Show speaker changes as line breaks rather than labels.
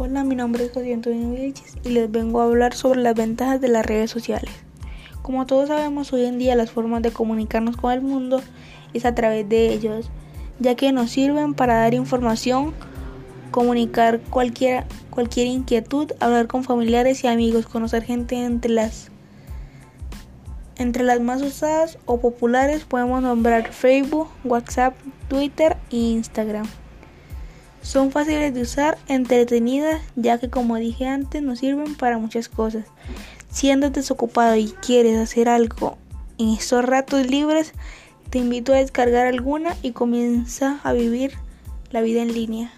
Hola, mi nombre es José Antonio Vilches y les vengo a hablar sobre las ventajas de las redes sociales. Como todos sabemos, hoy en día las formas de comunicarnos con el mundo es a través de ellos, ya que nos sirven para dar información, comunicar cualquier, cualquier inquietud, hablar con familiares y amigos, conocer gente entre las entre las más usadas o populares podemos nombrar Facebook, WhatsApp, Twitter e Instagram. Son fáciles de usar, entretenidas, ya que como dije antes nos sirven para muchas cosas. Si andas desocupado y quieres hacer algo en estos ratos libres, te invito a descargar alguna y comienza a vivir la vida en línea.